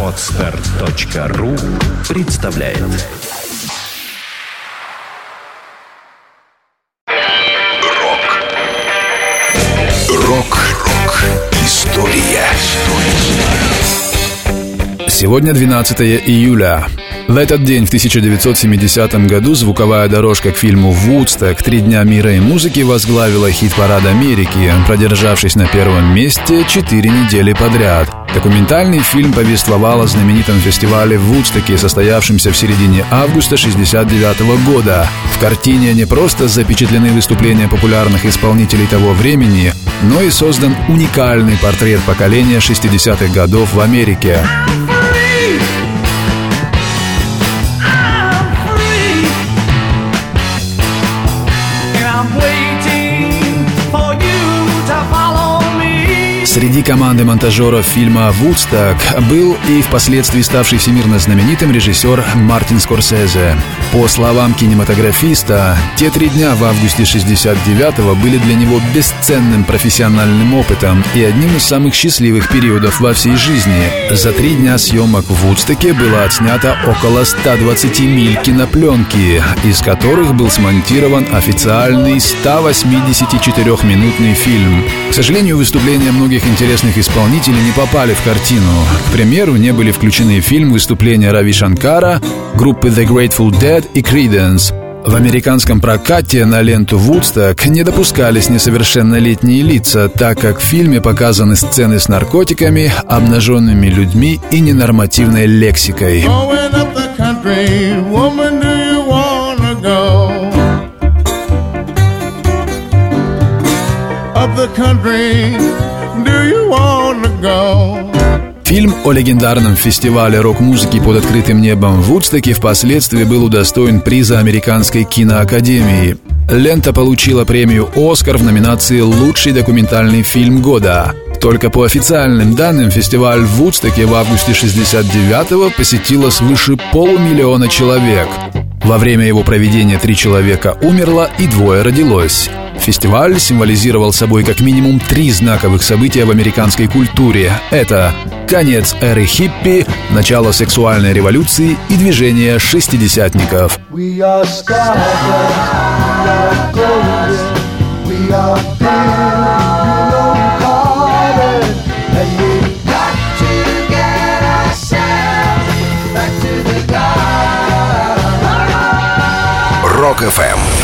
Отстар.ру представляет. Рок. Рок-рок История. Сегодня 12 июля. В этот день, в 1970 году, звуковая дорожка к фильму «Вудсток. Три дня мира и музыки» возглавила хит-парад Америки, продержавшись на первом месте четыре недели подряд. Документальный фильм повествовал о знаменитом фестивале в Вудстоке, состоявшемся в середине августа 1969 года. В картине не просто запечатлены выступления популярных исполнителей того времени, но и создан уникальный портрет поколения 60-х годов в Америке. Среди команды монтажеров фильма «Вудсток» был и впоследствии ставший всемирно знаменитым режиссер Мартин Скорсезе. По словам кинематографиста, те три дня в августе 69-го были для него бесценным профессиональным опытом и одним из самых счастливых периодов во всей жизни. За три дня съемок в Вудстоке было отснято около 120 миль кинопленки, из которых был смонтирован официальный 184-минутный фильм. К сожалению, выступления многих интересных исполнителей не попали в картину. К примеру, не были включены фильм выступления Рави Шанкара, группы The Grateful Dead и Creedence. В американском прокате на ленту Woodstock не допускались несовершеннолетние лица, так как в фильме показаны сцены с наркотиками, обнаженными людьми и ненормативной лексикой. the country Фильм о легендарном фестивале рок-музыки под открытым небом в Вудстоке впоследствии был удостоен приза Американской киноакадемии. Лента получила премию «Оскар» в номинации «Лучший документальный фильм года». Только по официальным данным, фестиваль в Вудстоке в августе 69-го посетило свыше полумиллиона человек. Во время его проведения три человека умерло и двое родилось. Фестиваль символизировал собой как минимум три знаковых события в американской культуре. Это конец эры хиппи, начало сексуальной революции и движение шестидесятников. We are Рок-ФМ.